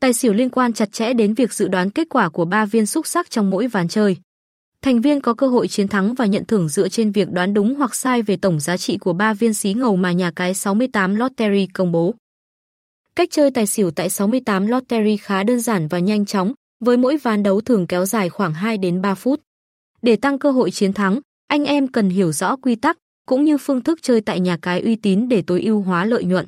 Tài xỉu liên quan chặt chẽ đến việc dự đoán kết quả của ba viên xúc sắc trong mỗi ván chơi. Thành viên có cơ hội chiến thắng và nhận thưởng dựa trên việc đoán đúng hoặc sai về tổng giá trị của ba viên xí ngầu mà nhà cái 68 Lottery công bố. Cách chơi tài xỉu tại 68 Lottery khá đơn giản và nhanh chóng, với mỗi ván đấu thường kéo dài khoảng 2 đến 3 phút. Để tăng cơ hội chiến thắng, anh em cần hiểu rõ quy tắc cũng như phương thức chơi tại nhà cái uy tín để tối ưu hóa lợi nhuận.